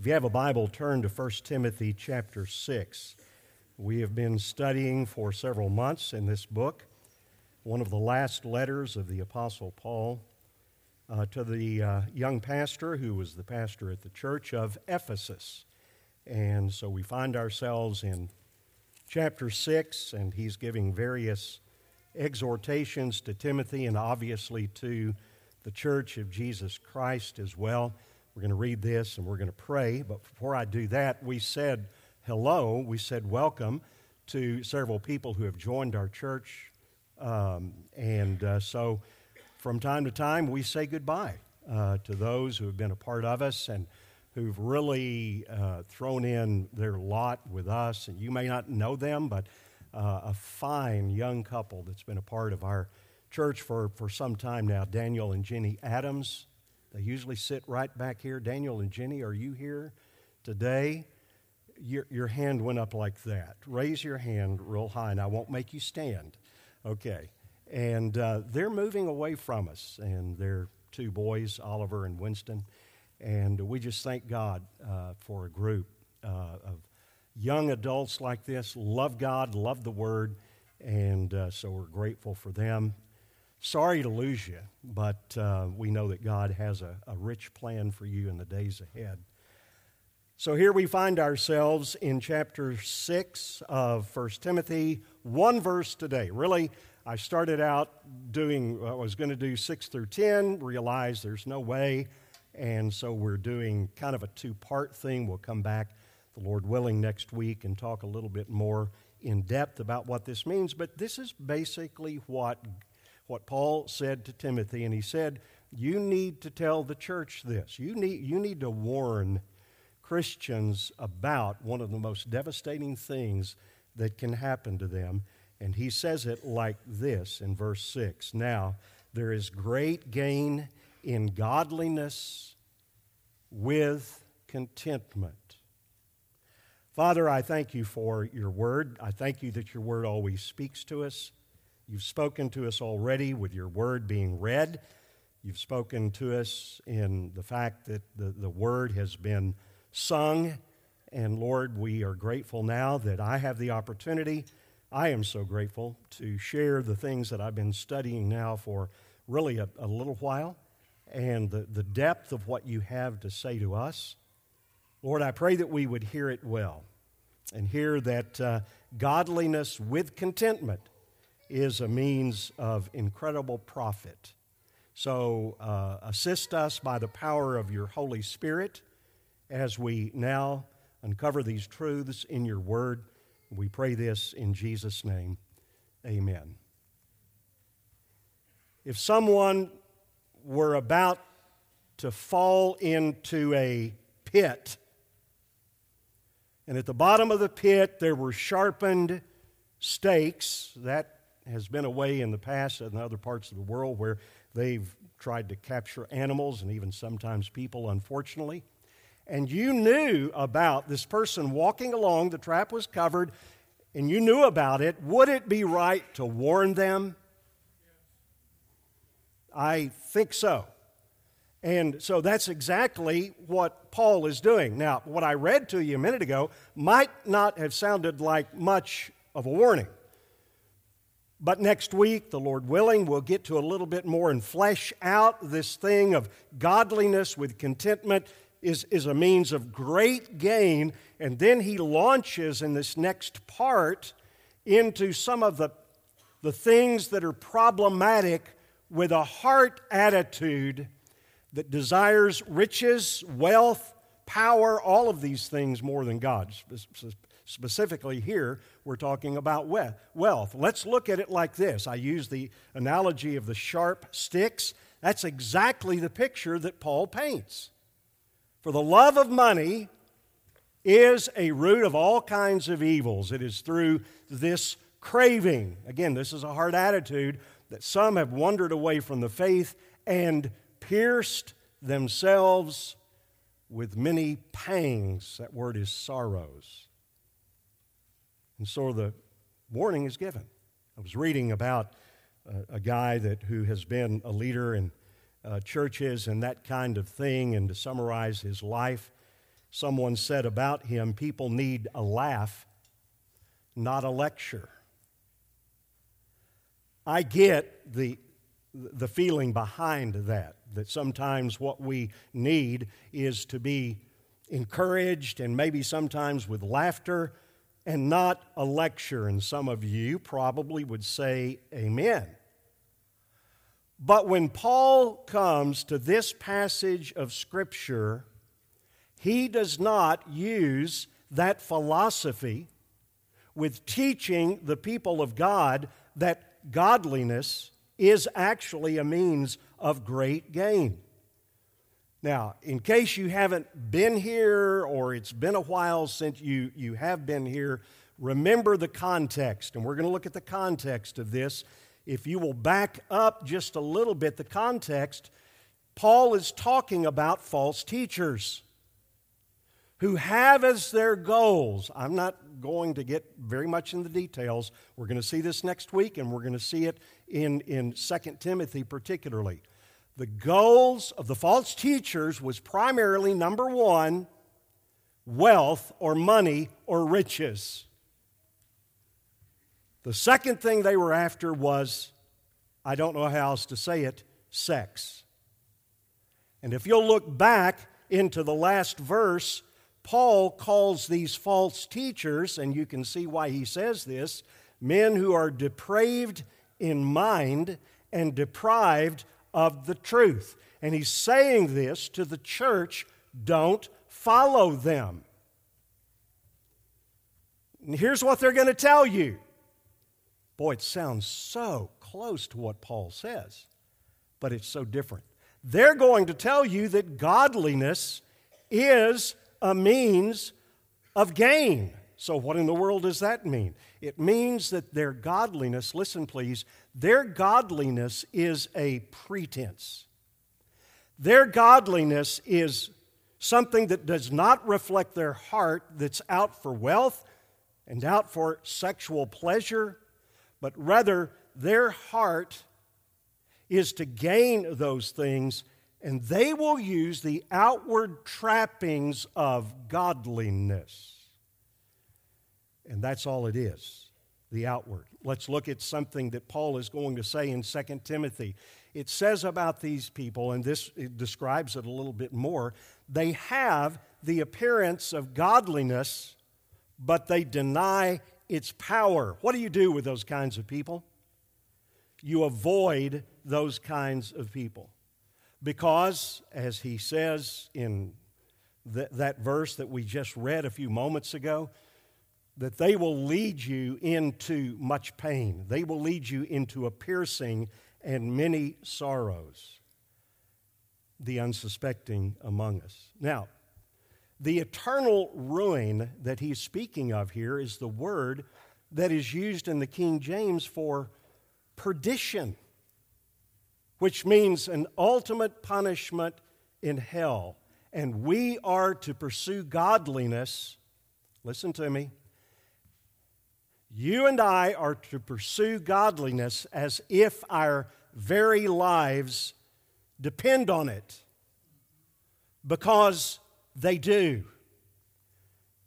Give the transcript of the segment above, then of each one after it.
If you have a Bible, turn to 1 Timothy chapter 6. We have been studying for several months in this book, one of the last letters of the Apostle Paul uh, to the uh, young pastor who was the pastor at the church of Ephesus. And so we find ourselves in chapter 6, and he's giving various exhortations to Timothy and obviously to the church of Jesus Christ as well. We're going to read this and we're going to pray. But before I do that, we said hello, we said welcome to several people who have joined our church. Um, and uh, so from time to time, we say goodbye uh, to those who have been a part of us and who've really uh, thrown in their lot with us. And you may not know them, but uh, a fine young couple that's been a part of our church for, for some time now, Daniel and Jenny Adams. They usually sit right back here. Daniel and Jenny, are you here today? Your, your hand went up like that. Raise your hand real high, and I won't make you stand. Okay. And uh, they're moving away from us, and their two boys, Oliver and Winston. And we just thank God uh, for a group uh, of young adults like this, love God, love the Word, and uh, so we're grateful for them sorry to lose you, but uh, we know that God has a, a rich plan for you in the days ahead. So here we find ourselves in chapter 6 of 1 Timothy, one verse today. Really, I started out doing, I was going to do 6 through 10, realized there's no way, and so we're doing kind of a two part thing. We'll come back, the Lord willing, next week and talk a little bit more in depth about what this means. But this is basically what what Paul said to Timothy, and he said, You need to tell the church this. You need, you need to warn Christians about one of the most devastating things that can happen to them. And he says it like this in verse 6 Now, there is great gain in godliness with contentment. Father, I thank you for your word. I thank you that your word always speaks to us. You've spoken to us already with your word being read. You've spoken to us in the fact that the, the word has been sung. And Lord, we are grateful now that I have the opportunity. I am so grateful to share the things that I've been studying now for really a, a little while and the, the depth of what you have to say to us. Lord, I pray that we would hear it well and hear that uh, godliness with contentment is a means of incredible profit. So uh, assist us by the power of your Holy Spirit as we now uncover these truths in your word. We pray this in Jesus' name. Amen. If someone were about to fall into a pit, and at the bottom of the pit there were sharpened stakes, that has been a way in the past in other parts of the world where they've tried to capture animals and even sometimes people, unfortunately. And you knew about this person walking along, the trap was covered, and you knew about it, would it be right to warn them? I think so. And so that's exactly what Paul is doing. Now, what I read to you a minute ago might not have sounded like much of a warning. But next week, the Lord willing, we'll get to a little bit more and flesh out this thing of godliness with contentment is, is a means of great gain. And then he launches in this next part into some of the, the things that are problematic with a heart attitude that desires riches, wealth, power, all of these things more than God. Specifically, here, we're talking about wealth. Let's look at it like this. I use the analogy of the sharp sticks. That's exactly the picture that Paul paints. For the love of money is a root of all kinds of evils. It is through this craving. Again, this is a hard attitude that some have wandered away from the faith and pierced themselves with many pangs. That word is sorrows. And so the warning is given. I was reading about a, a guy that, who has been a leader in uh, churches and that kind of thing, and to summarize his life, Someone said about him, people need a laugh, not a lecture. I get the, the feeling behind that, that sometimes what we need is to be encouraged and maybe sometimes with laughter and not a lecture. And some of you probably would say, Amen. But when Paul comes to this passage of Scripture, he does not use that philosophy with teaching the people of God that godliness is actually a means of great gain. Now, in case you haven't been here or it's been a while since you, you have been here, remember the context. And we're going to look at the context of this. If you will back up just a little bit, the context, Paul is talking about false teachers who have as their goals, I'm not going to get very much in the details. We're going to see this next week, and we're going to see it in, in 2 Timothy particularly. The goals of the false teachers was primarily number one, wealth or money or riches. The second thing they were after was, I don't know how else to say it, sex. And if you'll look back into the last verse, Paul calls these false teachers, and you can see why he says this men who are depraved in mind and deprived of the truth. And he's saying this to the church don't follow them. And here's what they're going to tell you. Boy, it sounds so close to what Paul says, but it's so different. They're going to tell you that godliness is a means of gain. So, what in the world does that mean? It means that their godliness, listen please, their godliness is a pretense. Their godliness is something that does not reflect their heart, that's out for wealth and out for sexual pleasure, but rather their heart is to gain those things and they will use the outward trappings of godliness. And that's all it is the outward. Let's look at something that Paul is going to say in 2 Timothy. It says about these people, and this describes it a little bit more they have the appearance of godliness, but they deny its power. What do you do with those kinds of people? You avoid those kinds of people. Because, as he says in th- that verse that we just read a few moments ago, that they will lead you into much pain. They will lead you into a piercing and many sorrows, the unsuspecting among us. Now, the eternal ruin that he's speaking of here is the word that is used in the King James for perdition which means an ultimate punishment in hell. And we are to pursue godliness. Listen to me. You and I are to pursue godliness as if our very lives depend on it, because they do.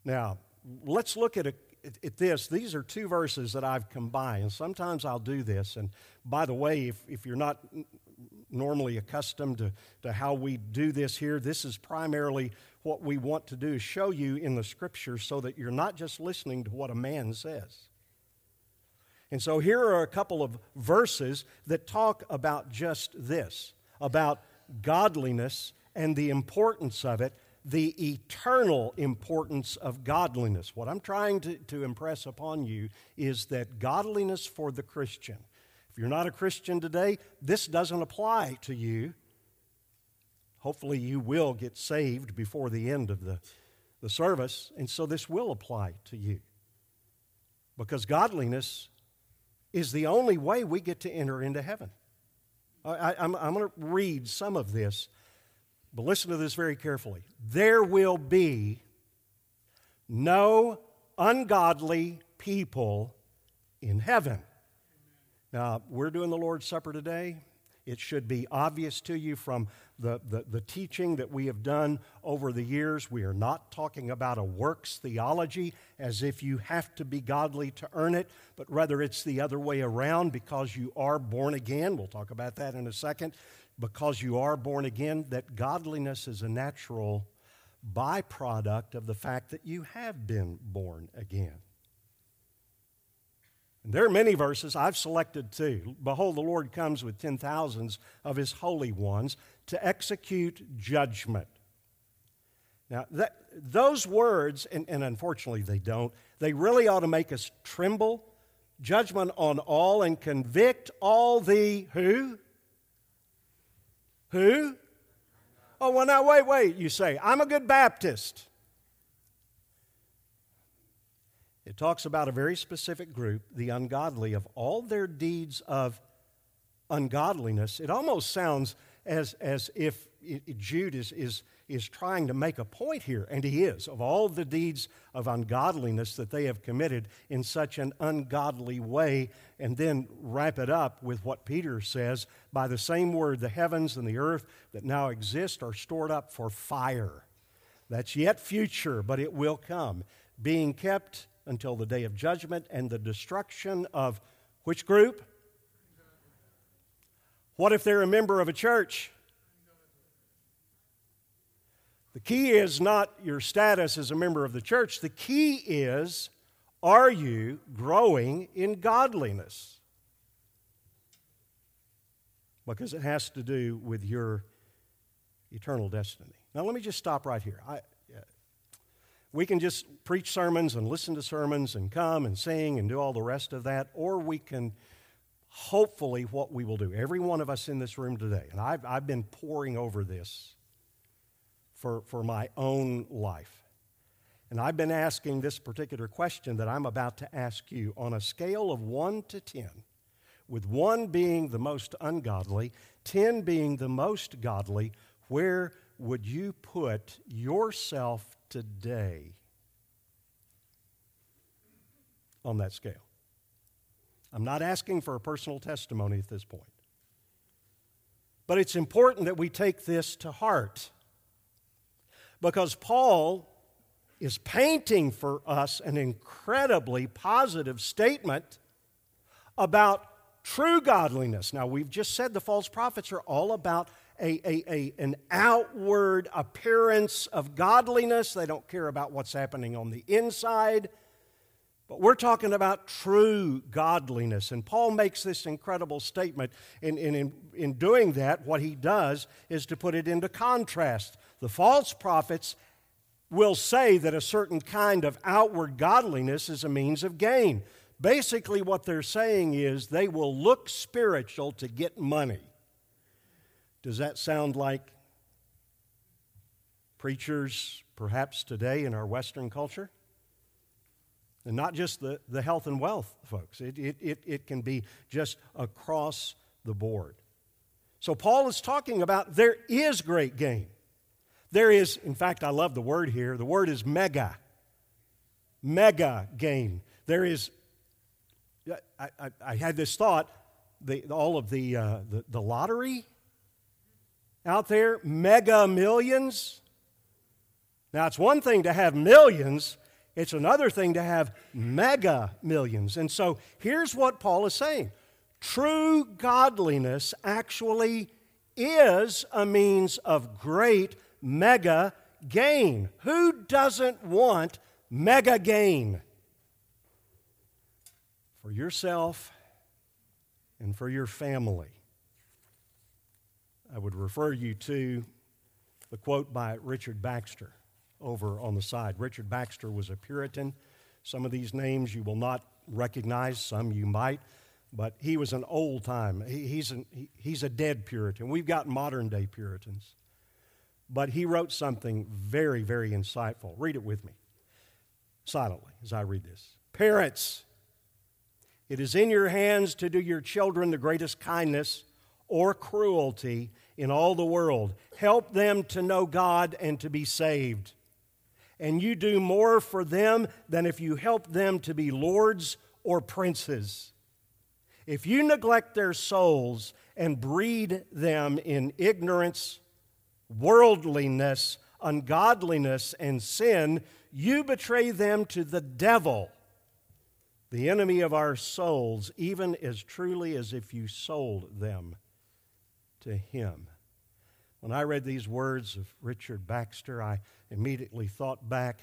Now, let's look at, a, at, this. These are two verses that I've combined. Sometimes I'll do this. And by the way, if, if you're not normally accustomed to, to how we do this here. This is primarily what we want to do, show you in the scripture so that you're not just listening to what a man says. And so here are a couple of verses that talk about just this about godliness and the importance of it, the eternal importance of godliness. What I'm trying to, to impress upon you is that godliness for the Christian if you're not a Christian today, this doesn't apply to you. Hopefully, you will get saved before the end of the, the service, and so this will apply to you. Because godliness is the only way we get to enter into heaven. I, am going to read some of this, but listen to this very carefully. There will be no ungodly people in heaven. Now, we're doing the Lord's Supper today. It should be obvious to you from the, the, the, teaching that we have done over the years. We are not talking about a works theology as if you have to be godly to earn it, but rather it's the other way around because you are born again. We'll talk about that in a second. Because you are born again, that godliness is a natural byproduct of the fact that you have been born again. And there are many verses, I've selected two. Behold, the Lord comes with ten thousands of his holy ones to execute judgment. Now, that, those words, and, and unfortunately they don't, they really ought to make us tremble. Judgment on all and convict all the who? Who? Oh, well, now, wait, wait, you say. I'm a good Baptist. It talks about a very specific group, the ungodly, of all their deeds of ungodliness. It almost sounds as, as if Jude is, is, is trying to make a point here, and he is, of all the deeds of ungodliness that they have committed in such an ungodly way, and then wrap it up with what Peter says by the same word, the heavens and the earth that now exist are stored up for fire. That's yet future, but it will come, being kept until the day of judgment and the destruction of which group? What if they're a member of a church? The key is not your status as a member of the church. The key is are you growing in godliness? Because it has to do with your eternal destiny. Now, let me just stop right here. I, we can just preach sermons and listen to sermons and come and sing and do all the rest of that, or we can hopefully what we will do, every one of us in this room today, and I've, I've been poring over this for, for my own life. And I've been asking this particular question that I'm about to ask you on a scale of 1 to 10, with 1 being the most ungodly, 10 being the most godly, where would you put yourself today on that scale. I'm not asking for a personal testimony at this point. But it's important that we take this to heart because Paul is painting for us an incredibly positive statement about true godliness. Now, we've just said the false prophets are all about a, a, a, an outward appearance of godliness. They don't care about what's happening on the inside. But we're talking about true godliness. And Paul makes this incredible statement. In, in, in doing that, what he does is to put it into contrast. The false prophets will say that a certain kind of outward godliness is a means of gain. Basically, what they're saying is they will look spiritual to get money. Does that sound like preachers perhaps today in our Western culture? And not just the, the health and wealth folks, it, it, it, it can be just across the board. So, Paul is talking about there is great gain. There is, in fact, I love the word here. The word is mega. Mega gain. There is, I, I, I had this thought, the, all of the, uh, the, the lottery out there, mega millions. Now, it's one thing to have millions, it's another thing to have mega millions. And so here's what Paul is saying true godliness actually is a means of great mega gain. Who doesn't want mega gain? For yourself and for your family. I would refer you to the quote by Richard Baxter over on the side. Richard Baxter was a Puritan. Some of these names you will not recognize, some you might, but he was an old time. He, he's, an, he, he's a dead Puritan. We've got modern day Puritans. But he wrote something very, very insightful. Read it with me silently as I read this. Parents, it is in your hands to do your children the greatest kindness or cruelty in all the world. Help them to know God and to be saved. And you do more for them than if you help them to be lords or princes. if you neglect their souls and breed them in ignorance, worldliness, ungodliness, and sin, you betray them to the devil, the enemy of our souls, even as truly as if you sold them to him. When I read these words of Richard Baxter, I immediately thought back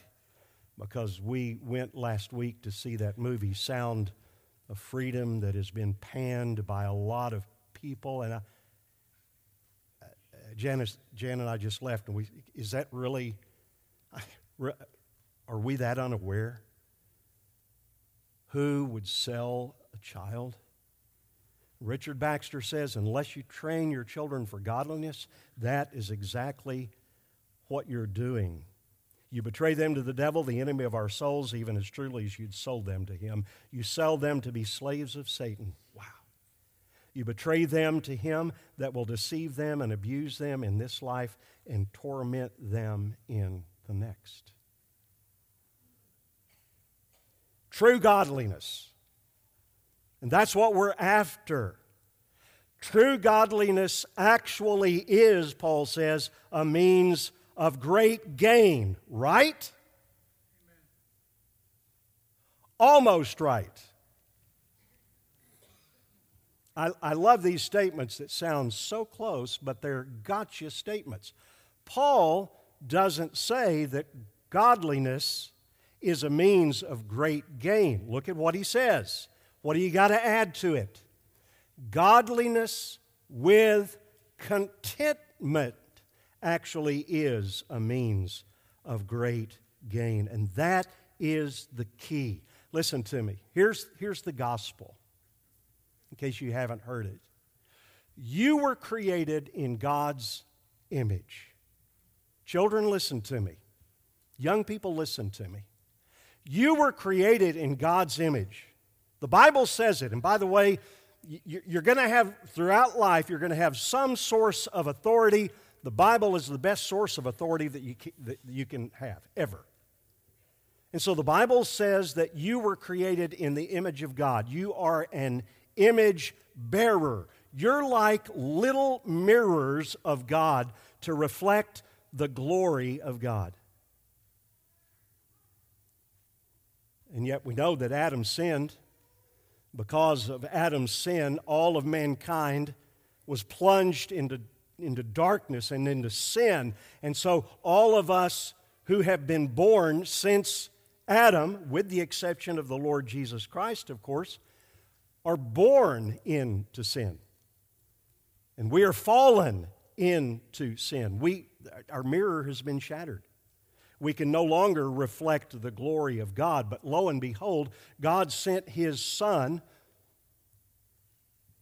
because we went last week to see that movie, Sound of Freedom, that has been panned by a lot of people. And I, uh, Janice, Jan and I just left, and we, is that really, are we that unaware? Who would sell a child? Richard Baxter says, unless you train your children for godliness, that is exactly what you're doing. You betray them to the devil, the enemy of our souls, even as truly as you'd sold them to him. You sell them to be slaves of Satan. Wow. You betray them to him that will deceive them and abuse them in this life and torment them in the next. True godliness and that's what we're after. True godliness actually is, Paul says, a means of great gain, right? Almost right. I, I love these statements that sound so close, but they're gotcha statements. Paul doesn't say that godliness is a means of great gain. Look at what he says. What do you got to add to it? Godliness with contentment actually is a means of great gain. And that is the key. Listen to me. Here's, here's the gospel, in case you haven't heard it. You were created in God's image. Children, listen to me. Young people, listen to me. You were created in God's image. The Bible says it. And by the way, you're going to have, throughout life, you're going to have some source of authority. The Bible is the best source of authority that you, that you can have, ever. And so the Bible says that you were created in the image of God. You are an image bearer. You're like little mirrors of God to reflect the glory of God. And yet we know that Adam sinned. Because of Adam's sin, all of mankind was plunged into, into darkness and into sin. And so, all of us who have been born since Adam, with the exception of the Lord Jesus Christ, of course, are born into sin. And we are fallen into sin. We, our mirror has been shattered we can no longer reflect the glory of God. But lo and behold, God sent His Son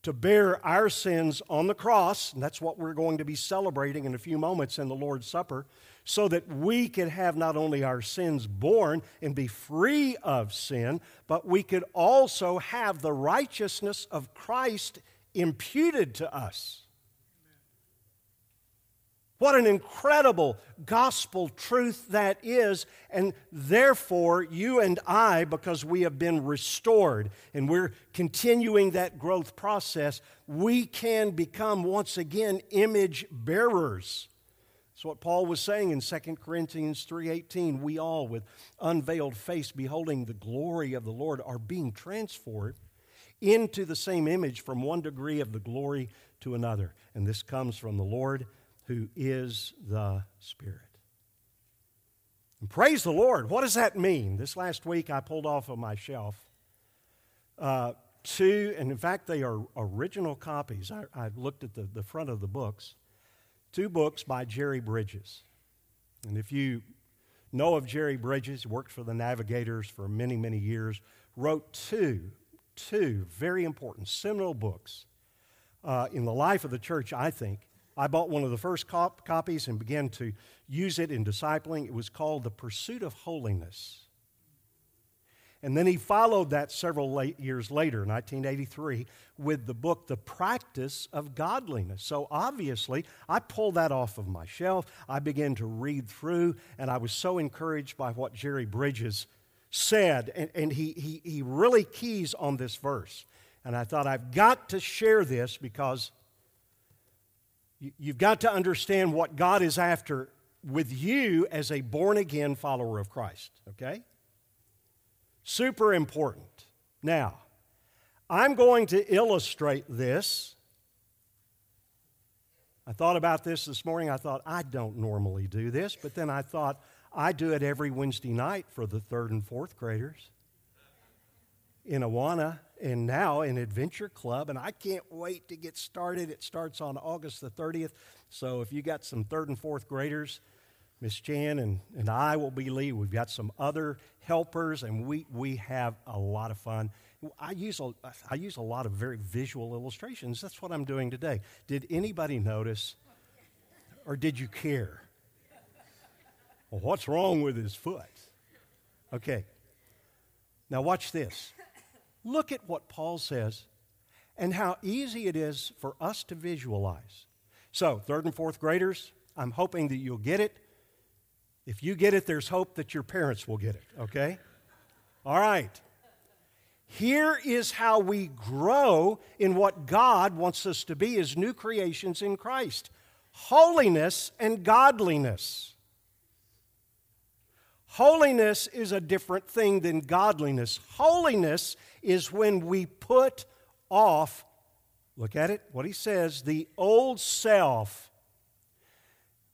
to bear our sins on the cross, and that's what we're going to be celebrating in a few moments in the Lord's Supper, so that we could have not only our sins borne and be free of sin, but we could also have the righteousness of Christ imputed to us. What an incredible gospel truth that is. And therefore, you and I, because we have been restored and we're continuing that growth process, we can become once again image bearers. That's what Paul was saying in 2 Corinthians 3:18. We all with unveiled face beholding the glory of the Lord are being transformed into the same image from one degree of the glory to another. And this comes from the Lord who is the Spirit. And praise the Lord. What does that mean? This last week I pulled off of my shelf uh, two, and in fact, they are original copies. I, I looked at the, the front of the books. Two books by Jerry Bridges. And if you know of Jerry Bridges, worked for the Navigators for many, many years, wrote two, two very important seminal books uh, in the life of the church, I think, I bought one of the first cop- copies and began to use it in discipling. It was called The Pursuit of Holiness. And then he followed that several late years later, 1983, with the book, The Practice of Godliness. So obviously, I pulled that off of my shelf. I began to read through, and I was so encouraged by what Jerry Bridges said. And, and he, he, he really keys on this verse. And I thought, I've got to share this because you've got to understand what God is after with you as a born again follower of Christ, okay? Super important. Now, I'm going to illustrate this. I thought about this this morning. I thought, I don't normally do this, but then I thought, I do it every Wednesday night for the third and fourth graders in Awana and now an Adventure Club, and I can't wait to get started. It starts on August the 30th. So if you got some third and fourth graders, Miss Chan and, and I will be lead. We've got some other helpers, and we, we have a lot of fun. I use, a, I use a lot of very visual illustrations. That's what I'm doing today. Did anybody notice, or did you care? Well, what's wrong with his foot? Okay. Now, watch this. Look at what Paul says and how easy it is for us to visualize. So, third and fourth graders, I'm hoping that you'll get it. If you get it, there's hope that your parents will get it, okay? All right. Here is how we grow in what God wants us to be as new creations in Christ holiness and godliness. Holiness is a different thing than godliness. Holiness is when we put off, look at it, what he says, the old self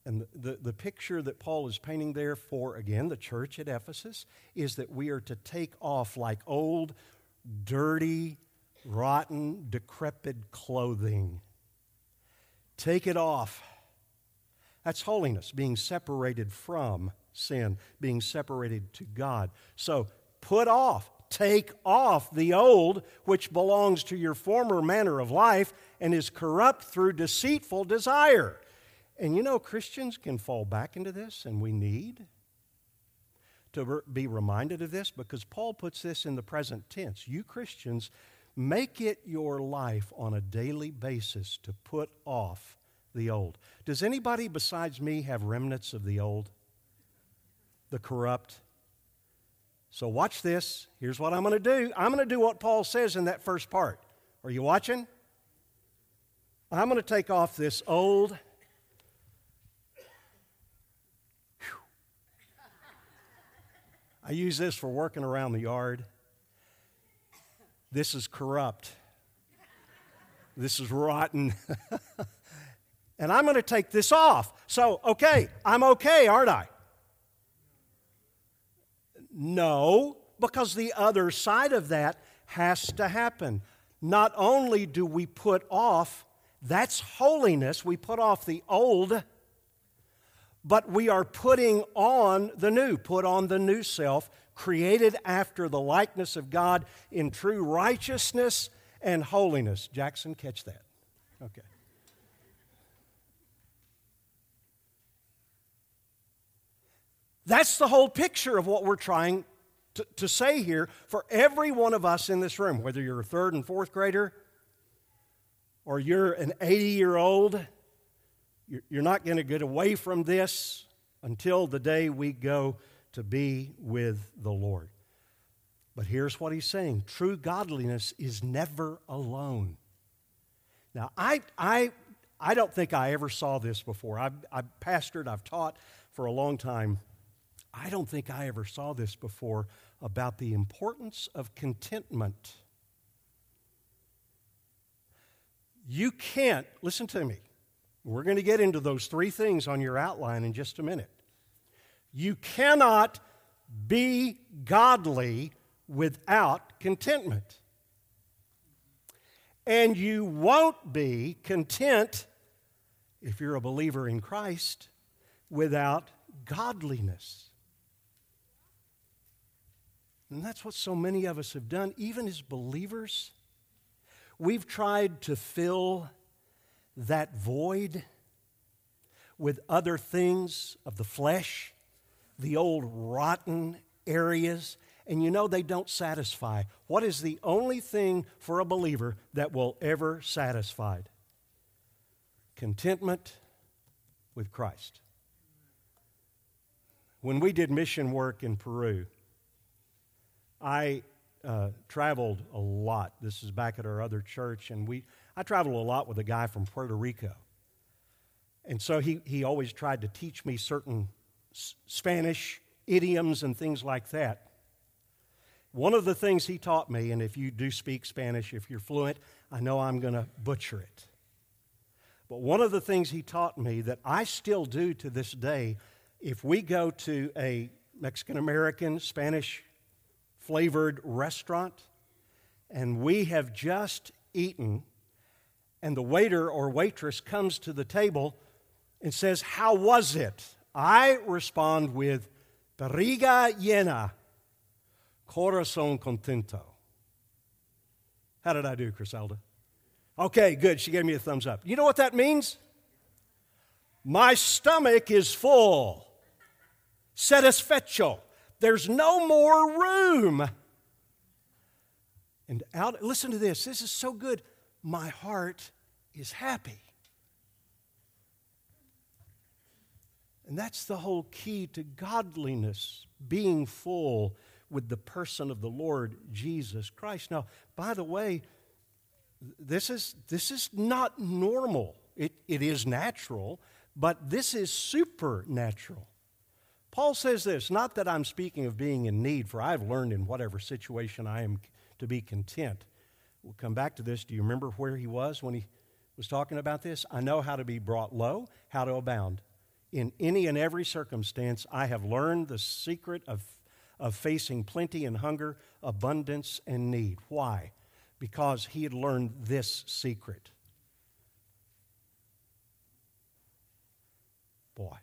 and the, the, the, picture that Paul is painting there for, again, the church at Ephesus, is that we are to take off like old, dirty, rotten, decrepit clothing. Take it off. That's holiness, being separated from sin, being separated to God. So put off, take off the old, which belongs to your former manner of life and is corrupt through deceitful desire and you know, Christians can fall back into this, and we need to be reminded of this because Paul puts this in the present tense. You Christians, make it your life on a daily basis to put off the old. Does anybody besides me have remnants of the old? The corrupt? So watch this. Here's what I'm going to do. I'm going to do what Paul says in that first part. Are you watching? I'm going to take off this old I use this for working around the yard. This is corrupt. This is rotten. and I'm going to take this off. So, okay, I'm okay, aren't I? No, because the other side of that has to happen. Not only do we put off, that's holiness, we put off the old but we are putting on the new, put on the new self, created after the likeness of God in true righteousness and holiness. Jackson, catch that. Okay. That's the whole picture of what we're trying to, to, say here for every one of us in this room, whether you're a third and fourth grader or you're an 80 year old you're not going to get away from this until the day we go to be with the Lord. But here's what he's saying true godliness is never alone. Now, I, I, I don't think I ever saw this before. I've, I've pastored, I've taught for a long time. I don't think I ever saw this before about the importance of contentment. You can't, listen to me, we're going to get into those three things on your outline in just a minute. You cannot be godly without contentment. And you won't be content if you're a believer in Christ without godliness. And that's what so many of us have done, even as believers. We've tried to fill that void with other things of the flesh, the old rotten areas, and you know they don't satisfy. What is the only thing for a believer that will ever satisfy? Contentment with Christ. When we did mission work in Peru, I, uh, traveled a lot. This is back at our other church, and we I traveled a lot with a guy from Puerto Rico. And so he, he always tried to teach me certain S- Spanish idioms and things like that. One of the things he taught me, and if you do speak Spanish, if you're fluent, I know I'm going to butcher it. But one of the things he taught me that I still do to this day, if we go to a Mexican American, Spanish flavored restaurant, and we have just eaten, and the waiter or waitress comes to the table and says, How was it? I respond with, Barriga llena, corazón contento. How did I do, Criselda? Okay, good. She gave me a thumbs up. You know what that means? My stomach is full. Satisfecho. There's no more room. And out, listen to this. This is so good. My heart is happy. And that's the whole key to godliness, being full with the person of the Lord Jesus Christ. Now, by the way, this is, this is not normal. It, it is natural, but this is supernatural. Paul says this not that I'm speaking of being in need, for I've learned in whatever situation I am to be content. We'll come back to this. Do you remember where he was when he was talking about this? I know how to be brought low, how to abound. In any and every circumstance, I have learned the secret of, of facing plenty and hunger, abundance and need. Why? Because he had learned this secret. Boy,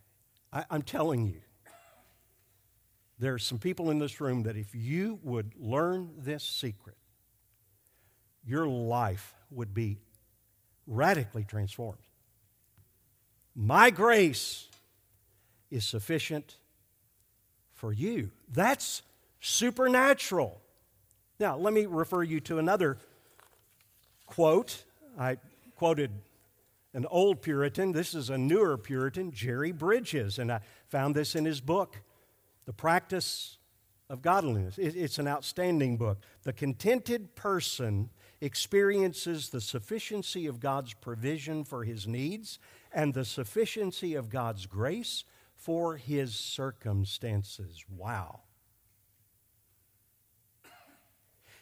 I, I'm telling you, there are some people in this room that if you would learn this secret, your life would be radically transformed. My grace is sufficient for you. That's supernatural. Now, let me refer you to another quote. I quoted an old Puritan. This is a newer Puritan, Jerry Bridges, and I found this in his book, The Practice of Godliness. It's an outstanding book. The contented person experiences the sufficiency of God's provision for his needs and the sufficiency of God's grace for his circumstances. Wow.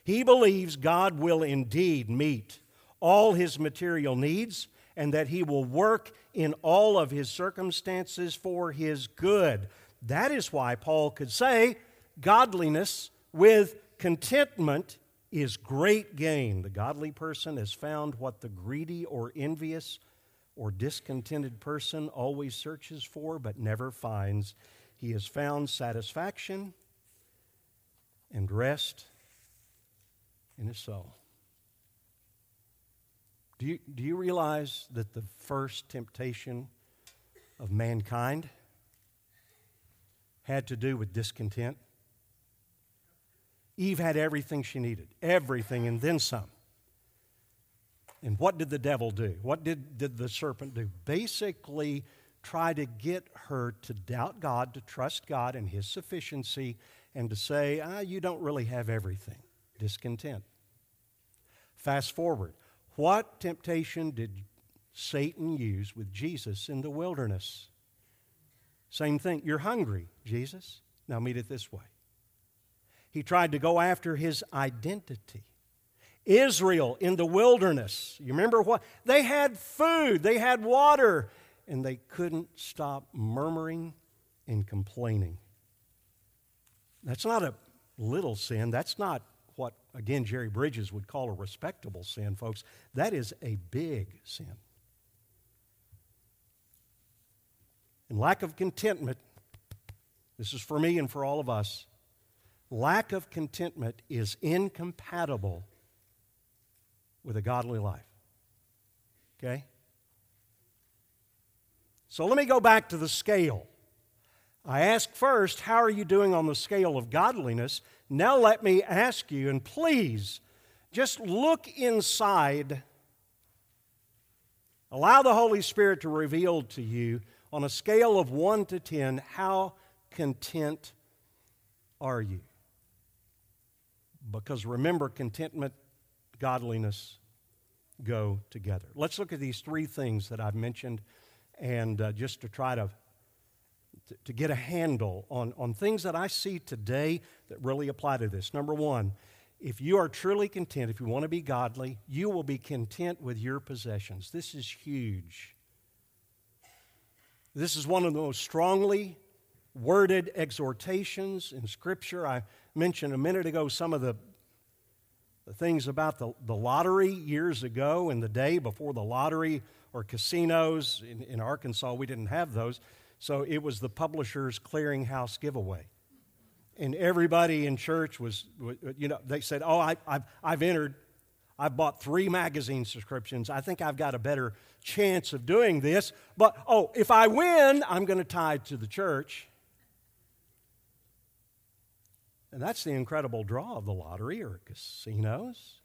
He believes God will indeed meet all his material needs and that he will work in all of his circumstances for his good. That is why Paul could say, Godliness with contentment is great gain. The godly person has found what the greedy or envious or discontented person always searches for but never finds. He has found satisfaction and rest in his soul. Do you, do you realize that the first temptation of mankind had to do with discontent? Eve had everything she needed, everything, and then some. And what did the devil do? What did, did the serpent do? Basically, try to get her to doubt God, to trust God and His sufficiency, and to say, ah, you don't really have everything. Discontent. Fast forward. What temptation did Satan use with Jesus in the wilderness? Same thing. You're hungry, Jesus. Now meet it this way. He tried to go after his identity. Israel in the wilderness. You remember what? They had food, they had water, and they couldn't stop murmuring and complaining. That's not a little sin. That's not what, again, Jerry Bridges would call a respectable sin, folks. That is a big sin. And lack of contentment, this is for me and for all of us, lack of contentment is incompatible with a godly life. Okay? So let me go back to the scale. I ask first, how are you doing on the scale of godliness? Now let me ask you, and please just look inside. Allow the Holy Spirit to reveal to you on a scale of 1 to 10 how content are you? Because remember, contentment, godliness go together. Let's look at these three things that I've mentioned and uh, just to try to, to, to get a handle on, on things that I see today that really apply to this. Number one, if you are truly content, if you want to be godly, you will be content with your possessions. This is huge. This is one of the most strongly worded exhortations in Scripture. I mentioned a minute ago some of the, the things about the, the lottery years ago and the day before the lottery or casinos. In, in Arkansas, we didn't have those. So it was the Publishers Clearing House giveaway. And everybody in church was, you know, they said, Oh, I, I've, I've entered. I've bought three magazine subscriptions. I think I've got a better chance of doing this. But, oh, if I win, I'm going to tithe to the church. And that's the incredible draw of the lottery or casinos.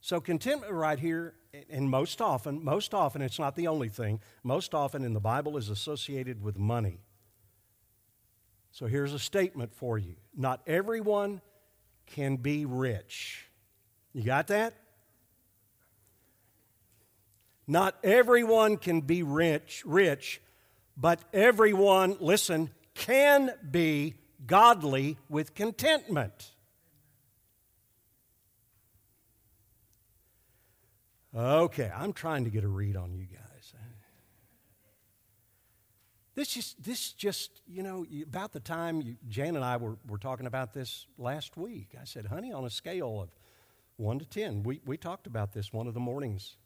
So, contentment right here, and most often, most often, it's not the only thing, most often in the Bible is associated with money. So, here's a statement for you Not everyone can be rich. You got that? Not everyone can be rich, rich, but everyone, listen, can be godly with contentment. Okay, I'm trying to get a read on you guys. This just, this just, you know, about the time you, Jan and I were, were talking about this last week. I said, honey, on a scale of one to ten, we, we talked about this one of the mornings.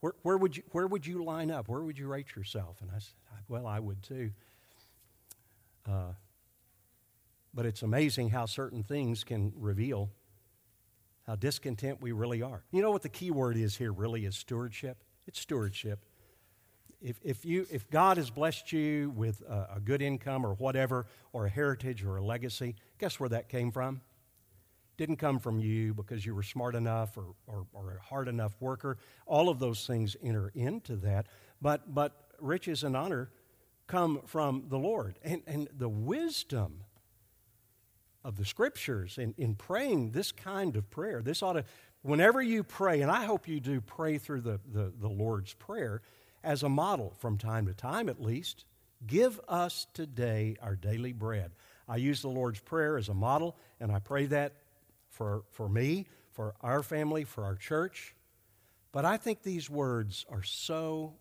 Where, where, would you, where would you line up? Where would you rate yourself? And I said, well, I would too. Uh, but it's amazing how certain things can reveal how discontent we really are. You know what the key word is here really is stewardship? It's stewardship. If, if, you, if God has blessed you with a, a good income or whatever, or a heritage or a legacy, guess where that came from? Didn't come from you because you were smart enough or, or, or a hard enough worker. All of those things enter into that. But, but riches and honor come from the Lord. And, and the wisdom of the scriptures in, in praying this kind of prayer. This ought to, whenever you pray, and I hope you do pray through the, the, the Lord's Prayer as a model from time to time at least. Give us today our daily bread. I use the Lord's Prayer as a model, and I pray that for, for me, for our family, for our church. But I think these words are so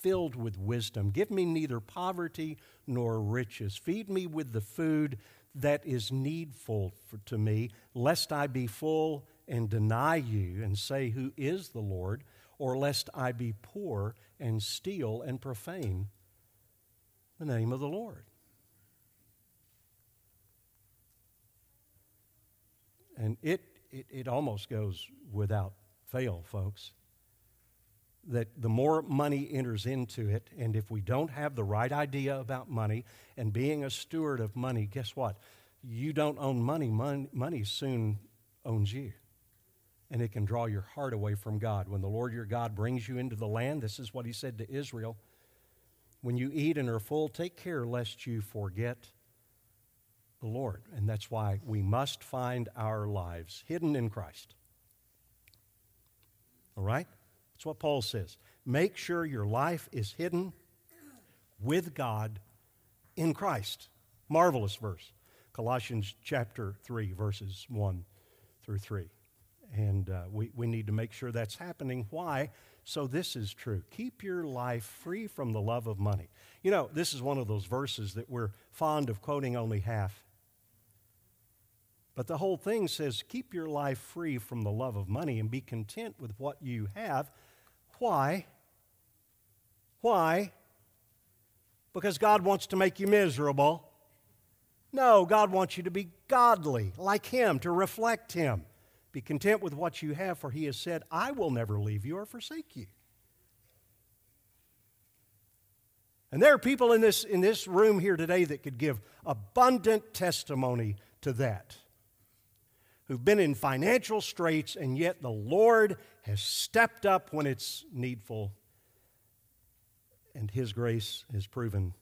filled with wisdom. Give me neither poverty nor riches. Feed me with the food that is needful for, to me, lest I be full and deny you and say, Who is the Lord? or lest I be poor and steal and profane the name of the Lord. And it, it, it almost goes without fail, folks that the more money enters into it, and if we don't have the right idea about money and being a steward of money, guess what? You don't own money, money, money soon owns you. And it can draw your heart away from God. When the Lord your God brings you into the land, this is what he said to Israel when you eat and are full, take care lest you forget the Lord. And that's why we must find our lives hidden in Christ. All right? That's what Paul says. Make sure your life is hidden with God in Christ. Marvelous verse. Colossians chapter 3, verses 1 through 3. And uh, we, we need to make sure that's happening. Why? So this is true. Keep your life free from the love of money. You know, this is one of those verses that we're fond of quoting only half. But the whole thing says keep your life free from the love of money and be content with what you have why? Why? Because God wants to make you miserable? No, God wants you to be godly, like Him, to reflect Him. Be content with what you have, for He has said, I will never leave you or forsake you. And there are people in this, in this room here today that could give abundant testimony to that who've been in financial straits, and yet the Lord has stepped up when it's needful, and His grace has proven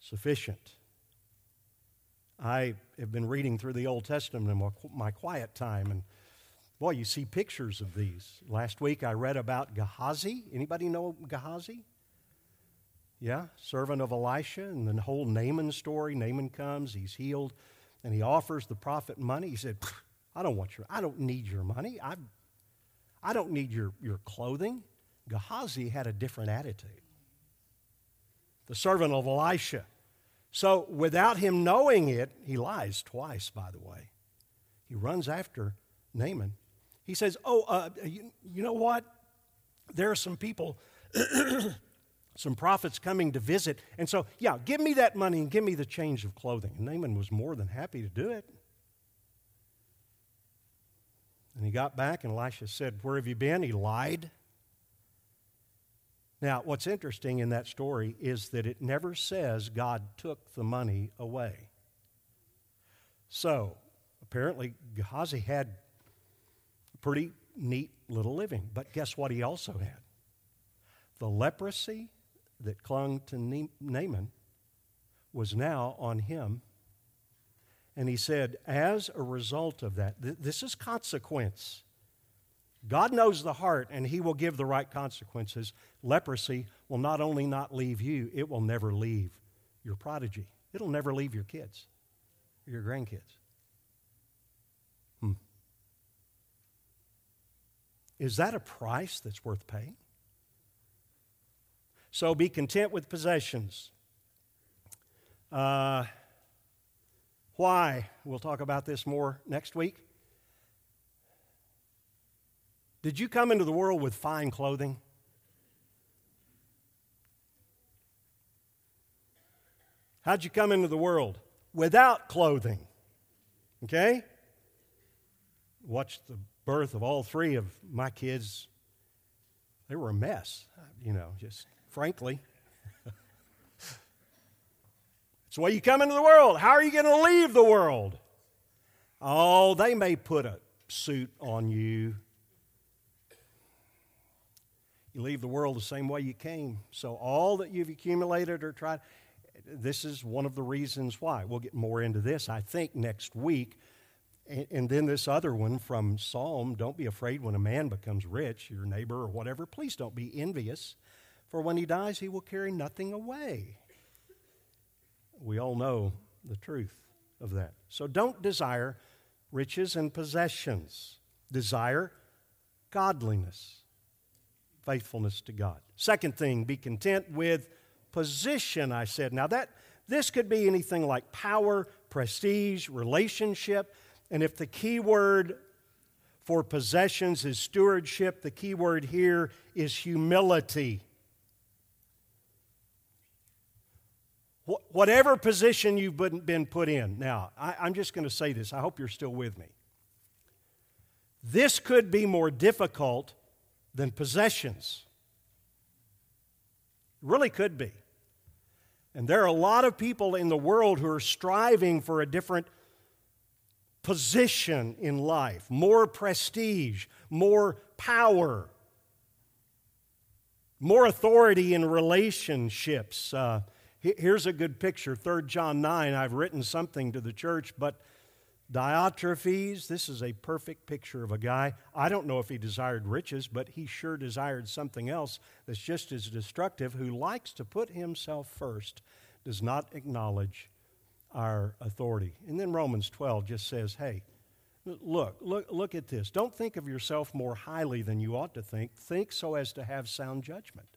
sufficient. I have been reading through the Old Testament in my quiet time, and boy, you see pictures of these. Last week I read about Gehazi. Anybody know Gehazi? Yeah, servant of Elisha, and the whole Naaman story. Naaman comes, he's healed, and he offers the prophet money. He said, I don't want your, I don't need your money. I, I don't need your, your clothing. Gehazi had a different attitude. The servant of Elisha. So without him knowing it, he lies twice, by the way. He runs after Naaman. He says, Oh, uh, you, you know what? There are some people some prophets coming to visit. And so, yeah, give me that money and give me the change of clothing. And Naaman was more than happy to do it. And he got back, and Elisha said, Where have you been? He lied. Now, what's interesting in that story is that it never says God took the money away. So, apparently, Gehazi had a pretty neat little living. But guess what he also had? The leprosy that clung to Naaman was now on him. And he said, as a result of that, th- this is consequence. God knows the heart, and He will give the right consequences. Leprosy will not only not leave you, it will never leave your prodigy. It'll never leave your kids, your grandkids. Hmm. Is that a price that's worth paying? So be content with possessions. Uh, why? We'll talk about this more next week. Did you come into the world with fine clothing? How'd you come into the world? Without clothing. Okay? Watched the birth of all three of my kids. They were a mess, you know, just frankly. The way you come into the world. How are you going to leave the world? Oh, they may put a suit on you. You leave the world the same way you came. So, all that you've accumulated or tried, this is one of the reasons why. We'll get more into this, I think, next week. And, then this other one from Psalm don't be afraid when a man becomes rich, your neighbor or whatever. Please don't be envious. For when he dies, he will carry nothing away. We all know the truth of that. So don't desire riches and possessions, desire godliness, faithfulness to God. Second thing, be content with position, I said. Now, that this could be anything like power, prestige, relationship. And if the key word for possessions is stewardship, the key word here is humility. Whatever position you've been put in. Now, I, am just going to say this. I hope you're still with me. This could be more difficult than possessions. Really could be. And there are a lot of people in the world who are striving for a different position in life more prestige, more power, more authority in relationships. Uh, Here's a good picture 3 John 9. I've written something to the church, but Diotrephes, this is a perfect picture of a guy. I don't know if he desired riches, but he sure desired something else that's just as destructive, who likes to put himself first, does not acknowledge our authority. And then Romans 12 just says, hey, look, look, look at this. Don't think of yourself more highly than you ought to think. Think so as to have sound judgment.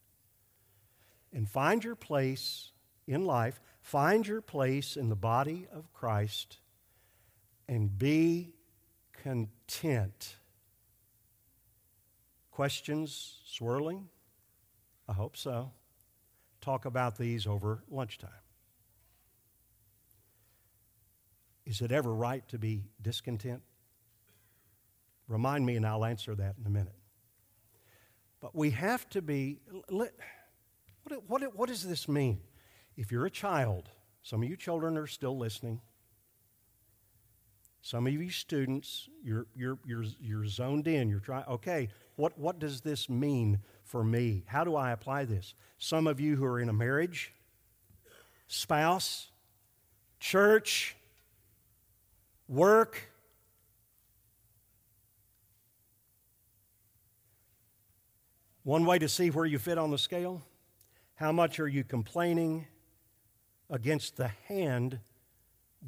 And find your place in life, find your place in the body of Christ and be content. Questions swirling? I hope so. Talk about these over lunchtime. Is it ever right to be discontent? Remind me, and I'll answer that in a minute. But we have to be. What, what, what does this mean? If you're a child, some of you children are still listening. Some of you students, you're, you're, you're, you're zoned in. You're trying, okay, what, what does this mean for me? How do I apply this? Some of you who are in a marriage, spouse, church, work, One way to see where you fit on the scale how much are you complaining against the hand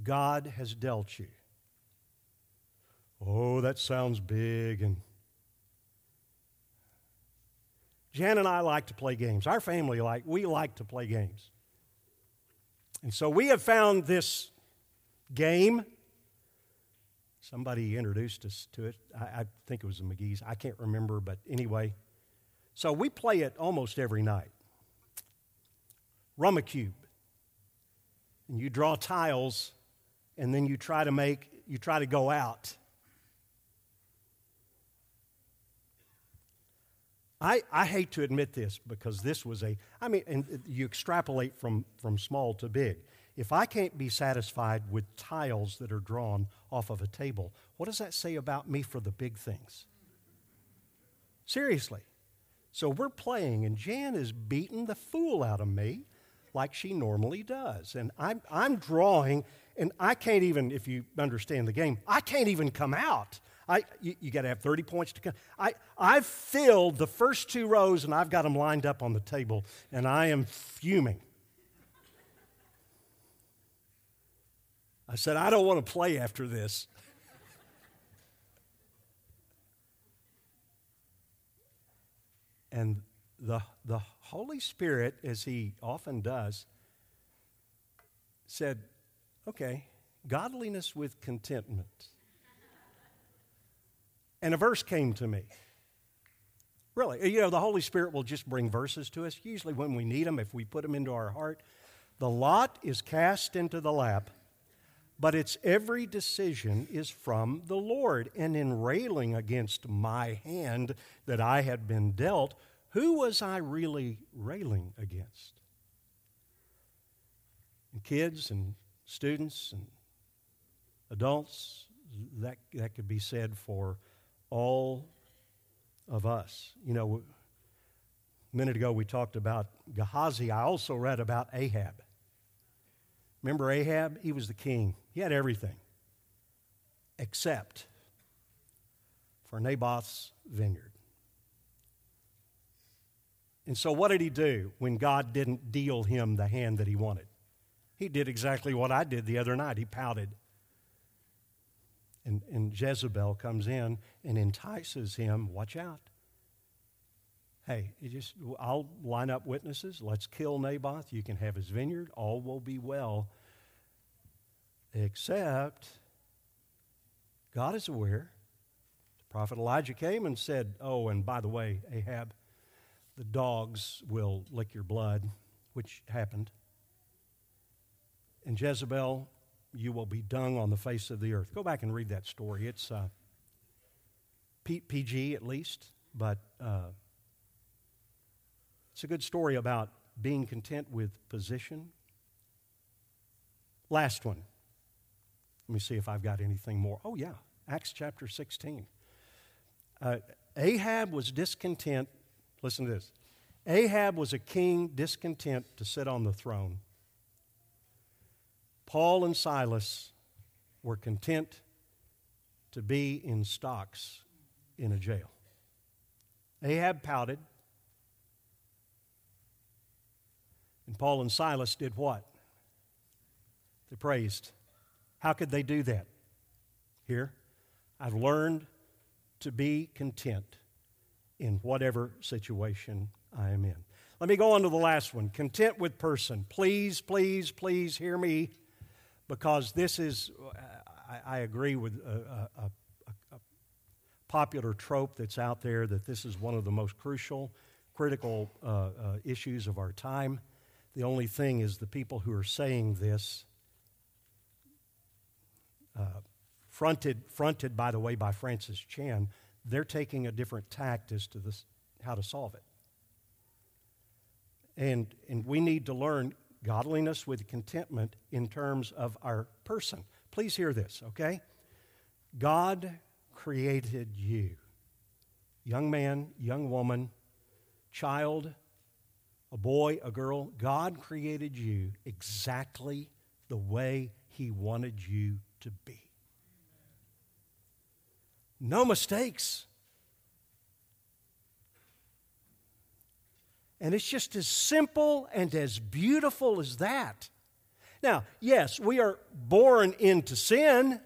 God has dealt you? Oh, that sounds big. And Jan and I like to play games. Our family like we like to play games. And so we have found this game. Somebody introduced us to it. I, I think it was the McGee's. I can't remember, but anyway. So we play it almost every night. Rummikub. And you draw tiles, and then you try to make, you try to go out. I, I hate to admit this because this was a, I mean, and you extrapolate from, from small to big. If I can't be satisfied with tiles that are drawn off of a table, what does that say about me for the big things? Seriously. So we're playing, and Jan is beating the fool out of me like she normally does. And I'm, I'm drawing, and I can't even, if you understand the game, I can't even come out. I, you, you got to have 30 points to come. I, I've filled the first two rows, and I've got them lined up on the table, and I am fuming. I said, I don't want to play after this. And the, the Holy Spirit, as He often does, said, okay, godliness with contentment. And a verse came to me. Really, you know, the Holy Spirit will just bring verses to us, usually when we need them, if we put them into our heart. The lot is cast into the lap, but its every decision is from the Lord. And in railing against my hand that I had been dealt, who was I really railing against? And kids and students and adults, that, that could be said for all of us. You know, a minute ago we talked about Gehazi. I also read about Ahab. Remember Ahab? He was the king, he had everything except for Naboth's vineyard. And so, what did he do when God didn't deal him the hand that he wanted? He did exactly what I did the other night. He pouted. And, and Jezebel comes in and entices him, watch out. Hey, just I'll line up witnesses. Let's kill Naboth. You can have his vineyard. All will be well. Except God is aware. The prophet Elijah came and said, Oh, and by the way, Ahab, the dogs will lick your blood, which happened. And Jezebel, you will be dung on the face of the earth. Go back and read that story. It's uh, PG at least, but uh, it's a good story about being content with position. Last one. Let me see if I've got anything more. Oh, yeah, Acts chapter 16. Uh, Ahab was discontent Listen to this Ahab was a king discontent to sit on the throne. Paul and Silas were content to be in stocks in a jail. Ahab pouted. And Paul and Silas did what? They praised. How could they do that? Here, I've learned to be content in whatever situation I am in. Let me go on to the last one content with person. Please, please, please hear me because this is, I, I agree with a, a, a, a popular trope that's out there that this is one of the most crucial, critical uh, uh, issues of our time. The only thing is the people who are saying this, uh, fronted, fronted, by the way, by Francis Chan, they're taking a different tact as to this, how to solve it. And, and we need to learn godliness with contentment in terms of our person. Please hear this, okay? God created you. Young man, young woman, child, a boy, a girl. God created you exactly the way He wanted you to be. No mistakes. And it's just as simple and as beautiful as that. Now, yes, we are born into sin,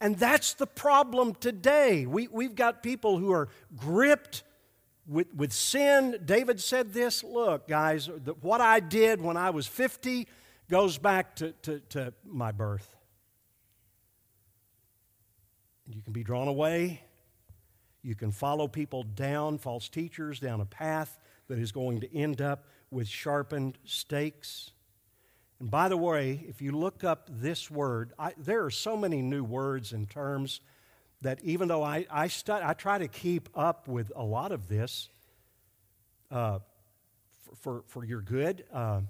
and that's the problem today. We, we've got people who are gripped with, with sin. David said this look, guys, the, what I did when I was 50 goes back to, to, to my birth. You can be drawn away. You can follow people down, false teachers, down a path that is going to end up with sharpened stakes. And by the way, if you look up this word, I, there are so many new words and terms that even though I, I, I try to keep up with a lot of this uh, for, for, for, your good, uh,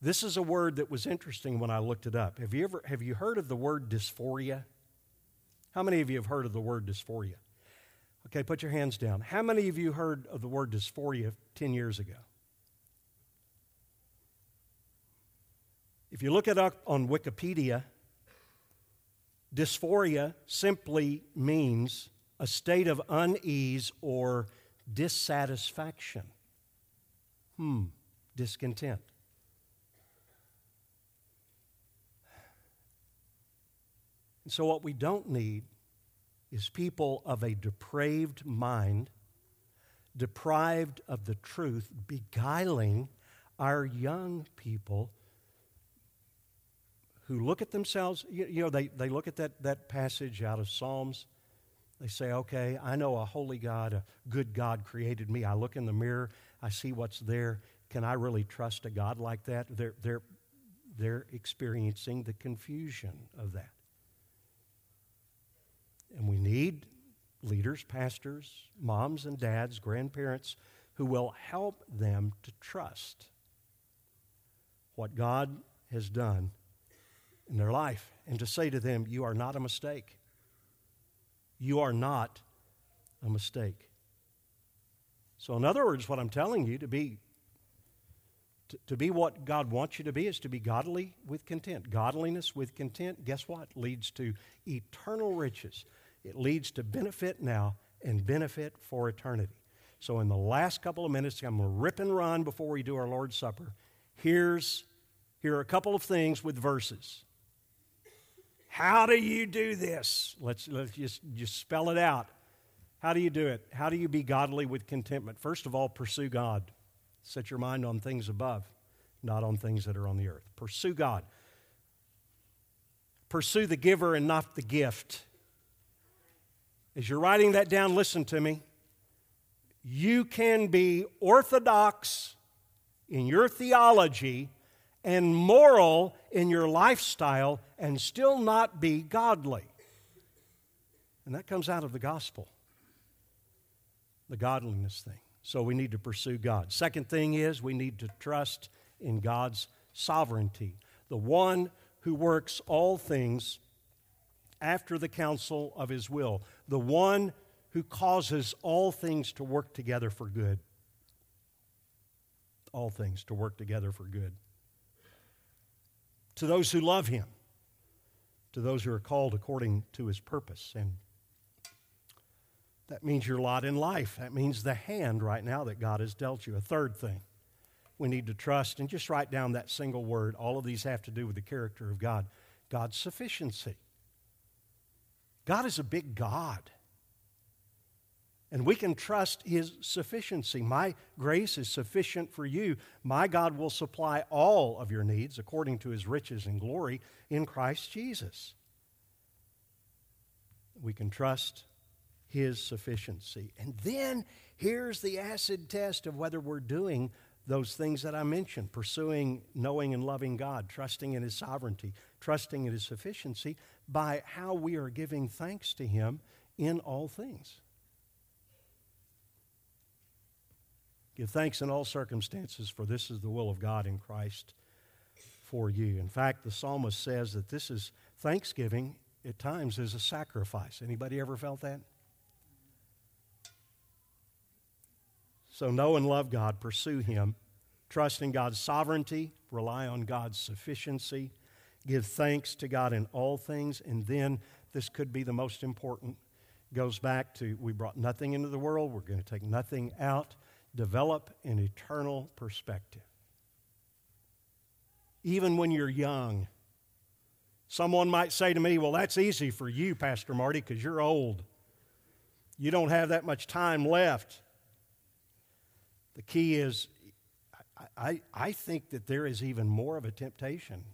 this is a word that was interesting when I looked it up. Have you ever have you heard of the word dysphoria? How many of you have heard of the word dysphoria? Okay, put your hands down. How many of you heard of the word dysphoria 10 years ago? If you look it up on Wikipedia, dysphoria simply means a state of unease or dissatisfaction. Hmm, discontent. And so, what we don't need is people of a depraved mind, deprived of the truth, beguiling our young people who look at themselves. You, you, know, they, they look at that, that passage out of Psalms. They say, okay, I know a holy God, a good God created me. I look in the mirror, I see what's there. Can I really trust a God like that? They're, they're, they're experiencing the confusion of that. And we need leaders, pastors, moms and dads, grandparents who will help them to trust what God has done in their life and to say to them, You are not a mistake. You are not a mistake. So, in other words, what I'm telling you to be to, be what God wants you to be is to be godly with content. Godliness with content, guess what? Leads to eternal riches. It leads to benefit now and benefit for eternity. So, in the last couple of minutes, I'm going to rip and run before we do our Lord's Supper. Here's, here are a couple of things with verses. How do you do this? Let's, let's just, just spell it out. How do you do it? How do you be godly with contentment? First of all, pursue God. Set your mind on things above, not on things that are on the earth. Pursue God. Pursue the giver and not the gift. As you're writing that down, listen to me. You can be orthodox in your theology and moral in your lifestyle and still not be godly. And that comes out of the gospel, the godliness thing. So we need to pursue God. Second thing is we need to trust in God's sovereignty, the one who works all things after the counsel of his will, the one who causes all things to work together for good. All things to work together for good. To those who love him, to those who are called according to his purpose. And that means your lot in life. That means the hand right now that God has dealt you. A third thing we need to trust, and just write down that single word. All of these have to do with the character of God God's sufficiency. God is a big God. And we can trust His sufficiency. My grace is sufficient for you. My God will supply all of your needs according to His riches and glory in Christ Jesus. We can trust His sufficiency. And then here's the acid test of whether we're doing those things that I mentioned pursuing, knowing, and loving God, trusting in His sovereignty, trusting in His sufficiency by how we are giving thanks to Him in all things. Give thanks in all circumstances, for this is the will of God in Christ for you. In fact, the psalmist says that this is thanksgiving at times is a sacrifice. Anybody ever felt that? So know and love God, pursue Him, trust in God's sovereignty, rely on God's sufficiency, give thanks to God in all things, and then this could be the most important. Goes back to we brought nothing into the world, we're going to take nothing out. Develop an eternal perspective. Even when you're young, someone might say to me, Well, that's easy for you, Pastor Marty, because you're old. You don't have that much time left. The key is, I, I think that there is even more of a temptation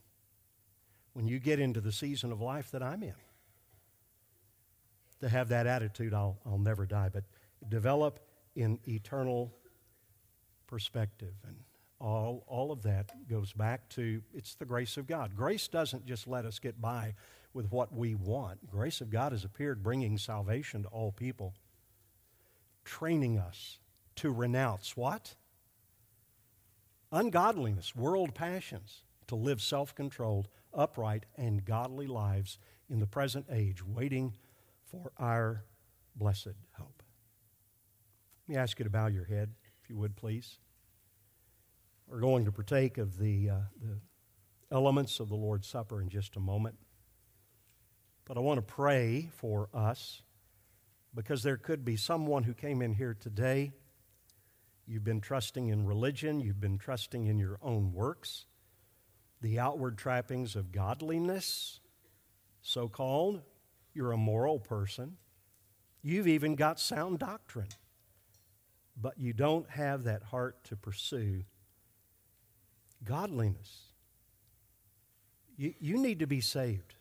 when you get into the season of life that I'm in to have that attitude, I'll, I'll never die, but develop in eternal perspective. And all, all of that goes back to it's the grace of God. Grace doesn't just let us get by with what we want. Grace of God has appeared bringing salvation to all people, training us to renounce what? Ungodliness, world passions, to live self controlled, upright, and godly lives in the present age, waiting for our blessed hope. Let me ask you to bow your head, if you would, please. We're going to partake of the, uh, the elements of the Lord's Supper in just a moment. But I want to pray for us because there could be someone who came in here today. You've been trusting in religion, you've been trusting in your own works, the outward trappings of godliness, so called. You're a moral person. You've even got sound doctrine. But you don't have that heart to pursue godliness. You, you need to be saved.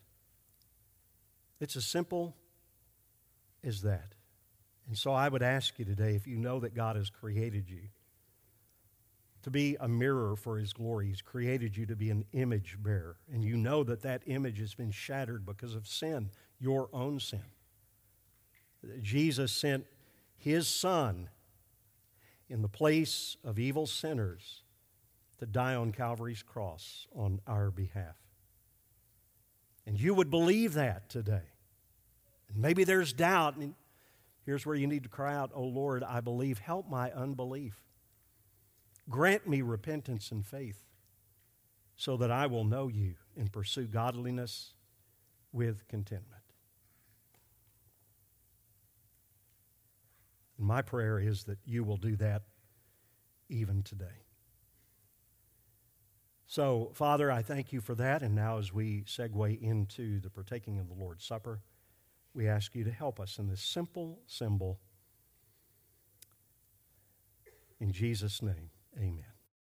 It's as simple as that. And so I would ask you today if you know that God has created you to be a mirror for His glory, He's created you to be an image bearer, and you know that that image has been shattered because of sin, your own sin. Jesus sent His Son in the place of evil sinners to die on Calvary's cross on our behalf. And you would believe that today. And maybe there's doubt. And here's where you need to cry out, Oh Lord, I believe. Help my unbelief. Grant me repentance and faith so that I will know you and pursue godliness with contentment. And my prayer is that you will do that even today. So, Father, I thank you for that. And now, as we segue into the partaking of the Lord's Supper, we ask you to help us in this simple symbol. In Jesus' name, amen.